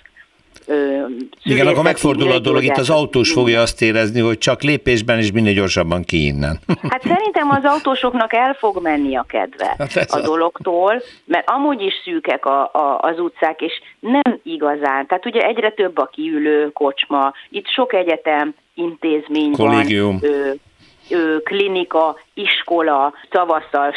Speaker 1: Igen, akkor megfordul a dolog, itt az autós fogja azt érezni, hogy csak lépésben és minél gyorsabban ki innen.
Speaker 7: Hát szerintem az autósoknak el fog menni a kedve hát a dologtól, mert amúgy is szűkek a, a, az utcák, és nem igazán. Tehát ugye egyre több a kiülő kocsma, itt sok egyetem, intézmény
Speaker 1: Kollégium. van,
Speaker 7: klinika, iskola, tavasszal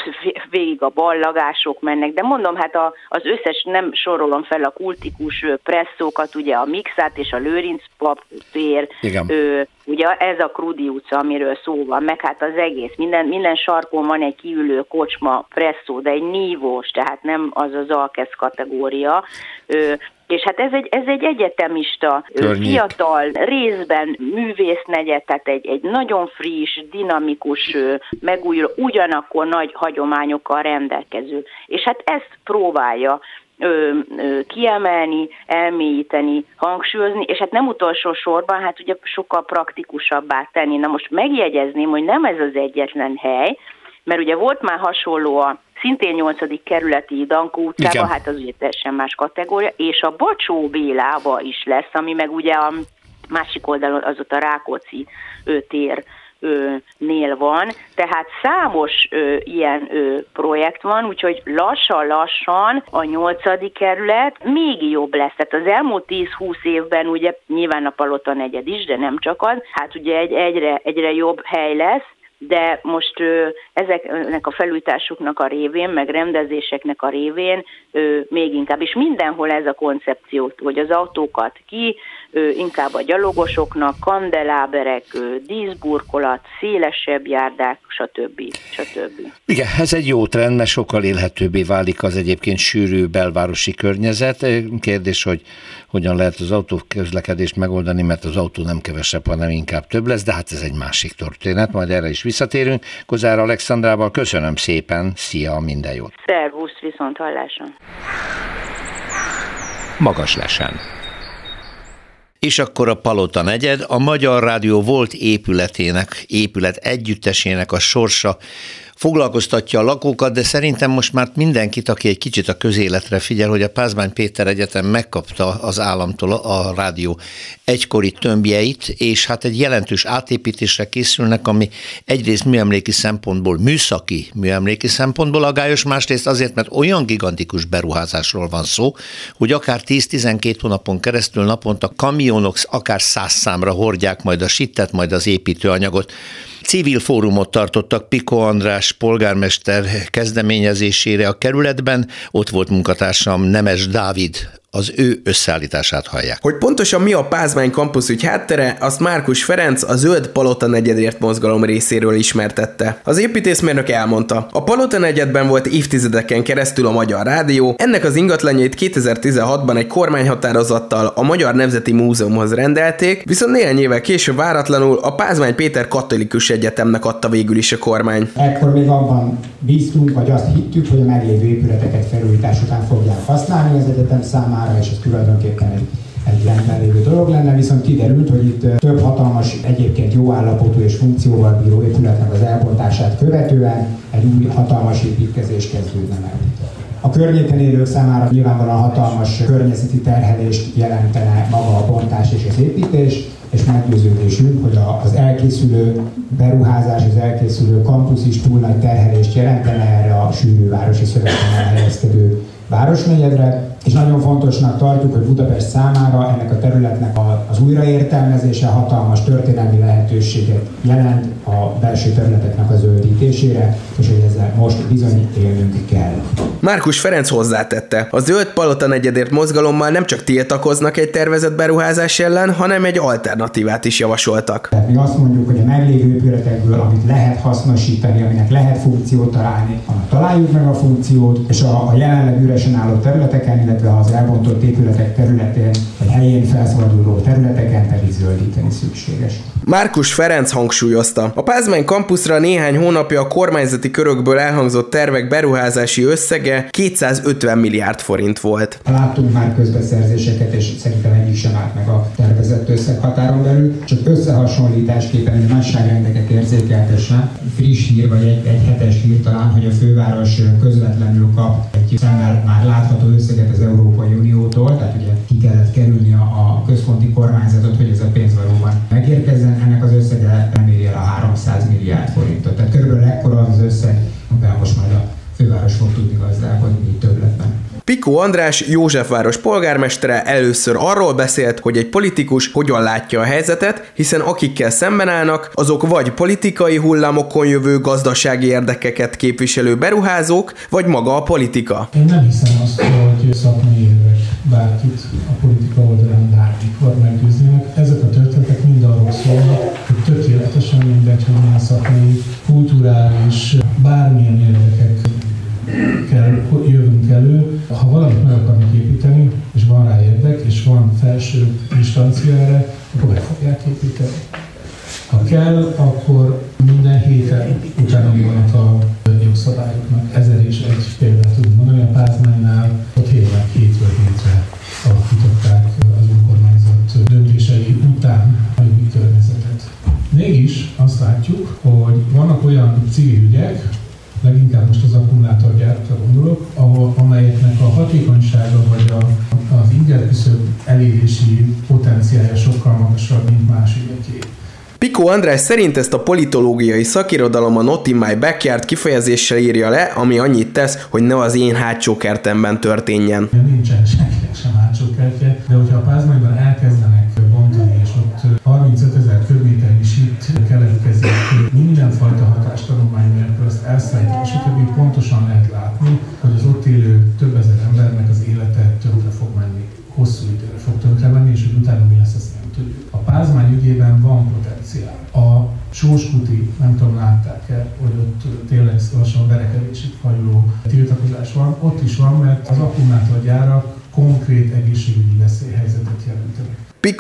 Speaker 7: végig a ballagások mennek, de mondom, hát a, az összes, nem sorolom fel a kultikus presszókat, ugye a Mixát és a Lőrinc papír, ö, ugye ez a Krudi utca, amiről szó van, meg hát az egész, minden, minden sarkon van egy kiülő kocsma, presszó, de egy nívós, tehát nem az az alkesz kategória, ö, és hát ez egy, ez egy egyetemista, Környék. fiatal, részben művésznegyed, tehát egy, egy nagyon friss, dinamikus, megújuló, ugyanakkor nagy hagyományokkal rendelkező. És hát ezt próbálja ö, ö, kiemelni, elmélyíteni, hangsúlyozni, és hát nem utolsó sorban, hát ugye sokkal praktikusabbá tenni. Na most megjegyezném, hogy nem ez az egyetlen hely, mert ugye volt már hasonló a szintén 8. kerületi Dankó utcában, hát az ugye teljesen más kategória, és a Bocsó Bélába is lesz, ami meg ugye a másik oldalon az ott a Rákóczi tér nél van, tehát számos ö, ilyen ö, projekt van, úgyhogy lassan-lassan a nyolcadik kerület még jobb lesz. Tehát az elmúlt 10-20 évben ugye nyilván a Palota negyed is, de nem csak az, hát ugye egy, egyre, egyre jobb hely lesz, de most ezeknek a felújításoknak a révén, meg rendezéseknek a révén még inkább, és mindenhol ez a koncepció, hogy az autókat ki, inkább a gyalogosoknak, kandeláberek, díszburkolat, szélesebb járdák, stb. stb.
Speaker 1: Igen, ez egy jó trend, mert sokkal élhetőbbé válik az egyébként sűrű belvárosi környezet. Kérdés, hogy hogyan lehet az autóközlekedést megoldani, mert az autó nem kevesebb, hanem inkább több lesz, de hát ez egy másik történet, majd erre is visszatérünk. Kozár Alexandrával köszönöm szépen, szia, minden jót!
Speaker 7: Szervusz, viszont hallásra!
Speaker 1: Magas lesen. És akkor a Palota negyed, a Magyar Rádió volt épületének, épület együttesének a sorsa foglalkoztatja a lakókat, de szerintem most már mindenkit, aki egy kicsit a közéletre figyel, hogy a Pázmány Péter Egyetem megkapta az államtól a rádió egykori tömbjeit, és hát egy jelentős átépítésre készülnek, ami egyrészt műemléki szempontból, műszaki műemléki szempontból agályos, másrészt azért, mert olyan gigantikus beruházásról van szó, hogy akár 10-12 hónapon keresztül naponta kamionok akár száz számra hordják majd a sittet, majd az építőanyagot. Civil fórumot tartottak Piko András polgármester kezdeményezésére a kerületben, ott volt munkatársam Nemes Dávid az ő összeállítását hallják.
Speaker 8: Hogy pontosan mi a Pázmány Campus ügy háttere, azt Márkus Ferenc a Zöld Palota negyedért mozgalom részéről ismertette. Az építészmérnök elmondta, a Palota negyedben volt évtizedeken keresztül a Magyar Rádió, ennek az ingatlanjait 2016-ban egy kormányhatározattal a Magyar Nemzeti Múzeumhoz rendelték, viszont néhány évvel később váratlanul a Pázmány Péter Katolikus Egyetemnek adta végül is a kormány.
Speaker 9: Ekkor még abban bíztunk, vagy azt hittük, hogy a meglévő épületeket felújítás után fogják használni az egyetem számára, számára, és ez tulajdonképpen egy egy rendben lévő dolog lenne, viszont kiderült, hogy itt több hatalmas, egyébként jó állapotú és funkcióval bíró épületnek az elbontását követően egy új hatalmas építkezés kezdődne meg. A környéken élők számára nyilvánvalóan hatalmas környezeti terhelést jelentene maga a bontás és az építés, és meggyőződésünk, hogy az elkészülő beruházás, az elkészülő kampusz is túl nagy terhelést jelentene erre a a sűrűvárosi szöveten elhelyezkedő városnegyedre, és nagyon fontosnak tartjuk, hogy Budapest számára ennek a területnek az újraértelmezése hatalmas történelmi lehetőséget jelent a belső területeknek a zöldítésére, és hogy ezzel most bizony élnünk kell.
Speaker 8: Márkus Ferenc hozzátette, a zöld palota negyedért mozgalommal nem csak tiltakoznak egy tervezett beruházás ellen, hanem egy alternatívát is javasoltak.
Speaker 9: Tehát mi azt mondjuk, hogy a meglévő épületekből, amit lehet hasznosítani, aminek lehet funkciót találni, annak találjuk meg a funkciót, és a, a jelenleg üresen álló területeken, illetve az elbontott épületek területén, vagy helyén felszabaduló területeken pedig zöldíteni szükséges.
Speaker 8: Márkus Ferenc hangsúlyozta, a Pázmány kampuszra néhány hónapja a kormányzati körökből elhangzott tervek beruházási összege 250 milliárd forint volt.
Speaker 9: Láttunk már közbeszerzéseket, és szerintem egyik sem állt meg a tervezett összeghatáron belül, csak összehasonlításképpen egy nagyságrendeket érzékeltesen. Friss hír, vagy egy, egy hetes hír talán, hogy a főváros közvetlenül kap egy szemmel már látható összeget az Európai Uniótól, tehát ugye ki kellett kerülni a, a központi kormányzatot, hogy ez a pénz valóban megérkezzen. Ennek az összege nem éri el a 300 milliárd forintot. Tehát körülbelül ekkora az az összeg, amivel most majd a főváros fog tudni.
Speaker 8: Pikó András, Józsefváros polgármestere először arról beszélt, hogy egy politikus hogyan látja a helyzetet, hiszen akikkel szemben állnak, azok vagy politikai hullámokon jövő gazdasági érdekeket képviselő beruházók, vagy maga a politika.
Speaker 5: Én nem hiszem azt, hogy szakmai érvek bárkit a politika oldalán bármikor meggyőznének. Ezek a történetek
Speaker 8: András szerint ezt a politológiai szakirodalom a Not in my backyard kifejezéssel írja le, ami annyit tesz, hogy ne az én hátsó kertemben történjen.
Speaker 5: Nincsen senkinek sem hátsó kertje, de hogyha a pázmányban elkezdenek bontani, és ott 35 ezer köbméternyi sit keletkezik mindenfajta hatástanulmány nélkül, azt elszállítani, és a pontosan lehet látni, hogy az ott élő több ezer embernek az élete tönkre fog menni, hosszú időre fog tönkre menni, és hogy utána mi lesz, azt nem tudjuk. A pázmány ügyében van potenciál. A Sóskuti, nem tudom, látták-e, hogy ott tényleg lassan verekedésig hajló tiltakozás van. Ott is van, mert az akkumulátorgyárak konkrét egészségügyi veszélyhelyzetet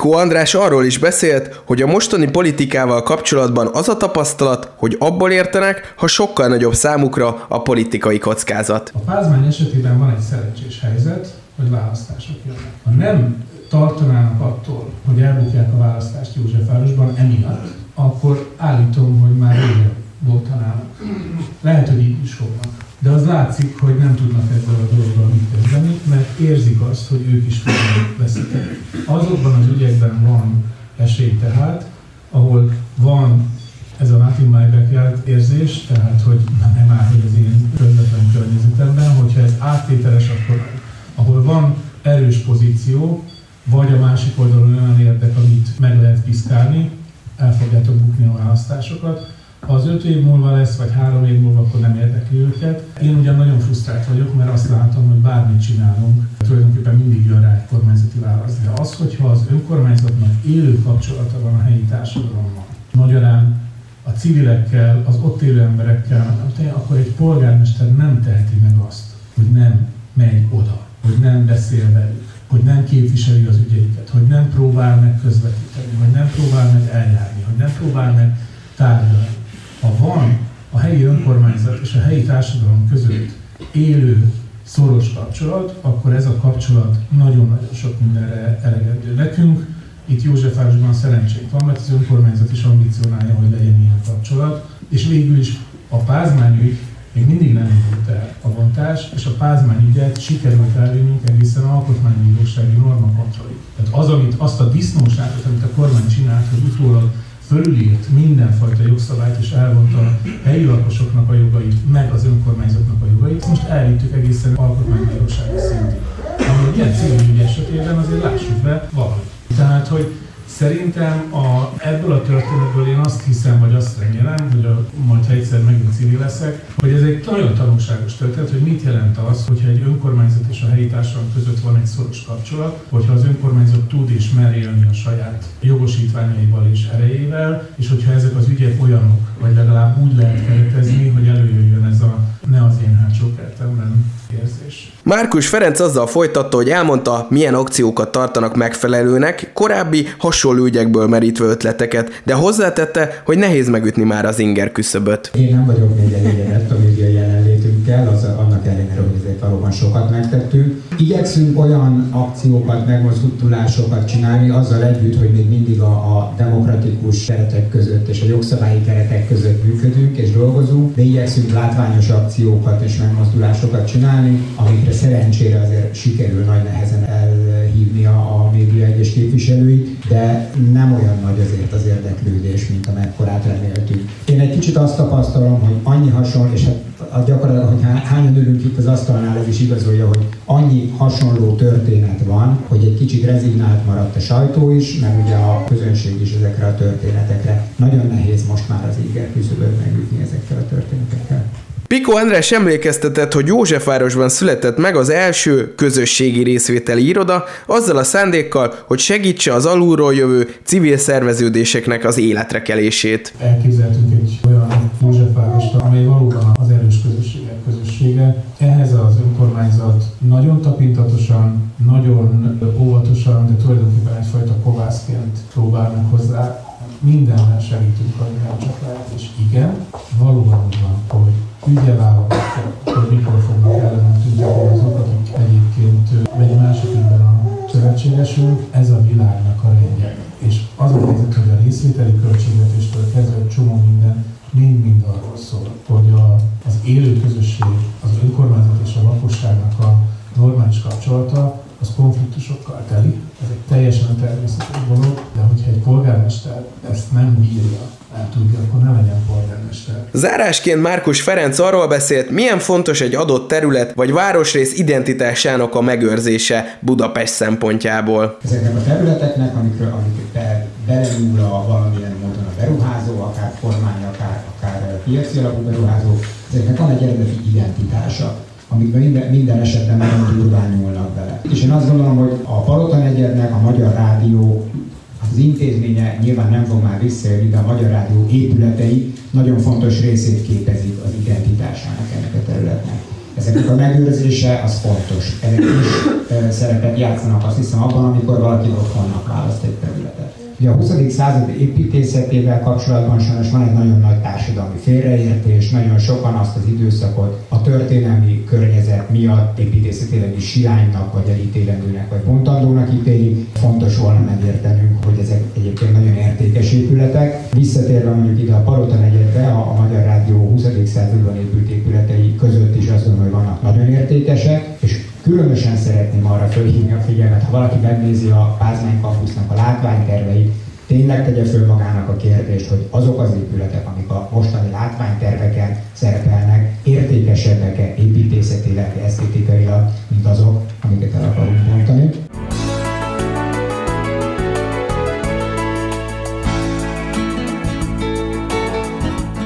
Speaker 8: Pikó András arról is beszélt, hogy a mostani politikával kapcsolatban az a tapasztalat, hogy abból értenek, ha sokkal nagyobb számukra a politikai kockázat.
Speaker 5: A pázmány esetében van egy szerencsés helyzet, hogy választások jönnek. Ha nem tartanának attól, hogy elbukják a választást Józsefvárosban emiatt, akkor állítom, hogy már régen voltanának. Lehet, hogy így is fognak. De az látszik, hogy nem tudnak ezzel a dologgal mit kezdeni, mert érzik azt, hogy ők is fognak veszíteni. Azokban az ügyekben van esély tehát, ahol van ez a not in my backyard érzés, tehát hogy nem áll, hogy az én közvetlen környezetemben, hogyha ez áttételes, akkor ahol van erős pozíció, vagy a másik oldalon olyan érdek, amit meg lehet piszkálni, el fogjátok bukni a választásokat. Ha az öt év múlva lesz, vagy három év múlva, akkor nem érdekli őket. Én ugyan nagyon frusztrált vagyok, mert azt látom, hogy bármit csinálunk, tulajdonképpen mindig jön rá egy kormányzati válasz. De az, hogyha az önkormányzatnak élő kapcsolata van a helyi társadalommal, magyarán a civilekkel, az ott élő emberekkel, akkor egy polgármester nem teheti meg azt, hogy nem megy oda, hogy nem beszél velük, hogy nem képviseli az ügyeiket, hogy nem próbál meg közvetíteni, hogy nem próbál meg eljárni, hogy nem próbál meg tárgyalni. Ha van a helyi önkormányzat és a helyi társadalom között élő, szoros kapcsolat, akkor ez a kapcsolat nagyon-nagyon sok mindenre elegendő. Nekünk itt Józsefvárosban szerencsénk van, mert az önkormányzat is ambicionálja, hogy legyen ilyen kapcsolat, és végül is a pázmányügy még mindig nem indult el a bontás, és a pázmány ügyet sikerült elvinnünk egészen alkotmánybírósági normakontrollig. Tehát az, amit, azt a disznóságot, amit a kormány csinált, hogy utólag fölülírt mindenfajta jogszabályt, és elvonta a helyi lakosoknak a jogait, meg az önkormányzatnak a jogait, elvittük egészen alkotmánybírósági szintig. Ami ilyen civil esetében azért lássuk be valahogy. Tehát, hogy Szerintem a, ebből a történetből én azt hiszem, vagy azt remélem, hogy a, majd ha egyszer megint civil leszek, hogy ez egy nagyon tanulságos történet, hogy mit jelent az, hogyha egy önkormányzat és a helyi társadalom között van egy szoros kapcsolat, hogyha az önkormányzat tud és mer élni a saját jogosítványaival és erejével, és hogyha ezek az ügyek olyanok, vagy legalább úgy lehet keretezni, hogy előjöjjön ez a ne az én hátsó kertemben érzés.
Speaker 8: Márkus Ferenc azzal folytatta, hogy elmondta, milyen akciókat tartanak megfelelőnek, korábbi hasonló ügyekből merítve ötleteket, de hozzátette, hogy nehéz megütni már az inger küszöböt.
Speaker 9: Én nem vagyok még elégedett a média jelenlétünkkel, az, annak valóban sokat megtettünk. Igyekszünk olyan akciókat, megmozdulásokat csinálni, azzal együtt, hogy még mindig a, a demokratikus keretek között és a jogszabályi keretek között működünk és dolgozunk, de igyekszünk látványos akciókat és megmozdulásokat csinálni, amikre szerencsére azért sikerül nagy nehezen elhívni a, a média egyes képviselőit, de nem olyan nagy azért az érdeklődés, mint amekkorát reméltük. Én egy kicsit azt tapasztalom, hogy annyi hasonló, és hát a gyakorlatilag, hogy hányan ülünk itt az asztalnál, ez is igazolja, hogy annyi hasonló történet van, hogy egy kicsit rezignált maradt a sajtó is, meg ugye a közönség is ezekre a történetekre. Nagyon nehéz most már az éger küszöböt megütni ezekkel a történetekkel.
Speaker 8: Piko András emlékeztetett, hogy Józsefvárosban született meg az első közösségi részvételi iroda, azzal a szándékkal, hogy segítse az alulról jövő civil szerveződéseknek az életre kelését.
Speaker 5: Elképzeltünk egy olyan Józsefvárost, amely valóban az közössége. Ehhez az önkormányzat nagyon tapintatosan, nagyon óvatosan, de tulajdonképpen egyfajta kovászként próbál meg hozzá mindenben segítünk, amivel csak lehet, és igen, valóban úgy van, hogy ügyeválogatja, hogy mikor fognak ellenem tüntetni azok, akik egyébként egy másik ügyben a szövetségesünk, ez a világnak a rendje. És az a helyzet, hogy a részvételi költségvetéstől kezdve egy csomó minden mind-mind arról szól, hogy a, az élő közösség, az önkormányzat és a lakosságnak a normális kapcsolata, az konfliktusokkal teli. Ez egy teljesen természetes dolog, de hogyha egy polgármester ezt nem bírja, nem tudja, akkor ne legyen polgármester.
Speaker 8: Zárásként Márkus Ferenc arról beszélt, milyen fontos egy adott terület vagy városrész identitásának a megőrzése Budapest szempontjából.
Speaker 9: Ezeknek a területeknek, amikről, amiket be, belenyúl a valamilyen módon a beruházó, akár kormány, akár, akár piaci alapú beruházó, ezeknek van egy eredeti identitása amikben minden, minden esetben nagyon durván nyúlnak bele. És én azt gondolom, hogy a Palota negyednek, a Magyar Rádió az intézménye nyilván nem fog már visszajönni, de a Magyar Rádió épületei nagyon fontos részét képezik az identitásának ennek a területnek. Ezeknek a megőrzése az fontos. Ezek is szerepet játszanak azt hiszem abban, amikor valaki otthonnak választ egy területet. Ugye a 20. század építészetével kapcsolatban sajnos van egy nagyon nagy társadalmi félreértés, nagyon sokan azt az időszakot a történelmi környezet miatt építészetileg is silánynak, vagy elítélendőnek, vagy bontandónak ítélik. Fontos volna megértenünk, hogy ezek egyébként nagyon értékes épületek. Visszatérve mondjuk ide a Palota negyedbe, a, Magyar Rádió 20. században épült épületei között is azt mondom, hogy vannak nagyon értékesek, Különösen szeretném arra fölhívni a figyelmet, ha valaki megnézi a Pázmány Kampusznak a látványterveit, tényleg tegye föl magának a kérdést, hogy azok az épületek, amik a mostani látványterveken szerepelnek, értékesebbek-e építészetileg, esztétikailag, mint azok, amiket el akarunk mondani.